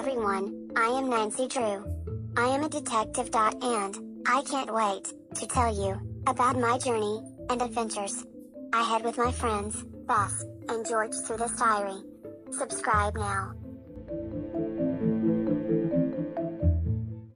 everyone, I am Nancy Drew. I am a detective. And I can't wait to tell you about my journey and adventures. I had with my friends, Bess and George through this diary. Subscribe now.